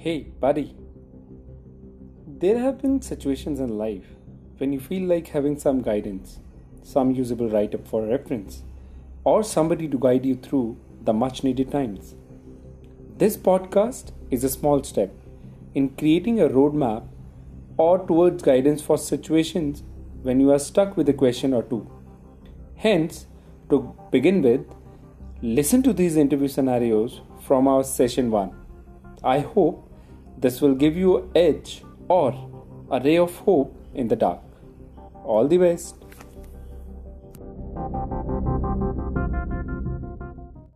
Hey, buddy. There have been situations in life when you feel like having some guidance, some usable write up for reference, or somebody to guide you through the much needed times. This podcast is a small step in creating a roadmap or towards guidance for situations when you are stuck with a question or two. Hence, to begin with, listen to these interview scenarios from our session 1. I hope this will give you edge or a ray of hope in the dark. All the best.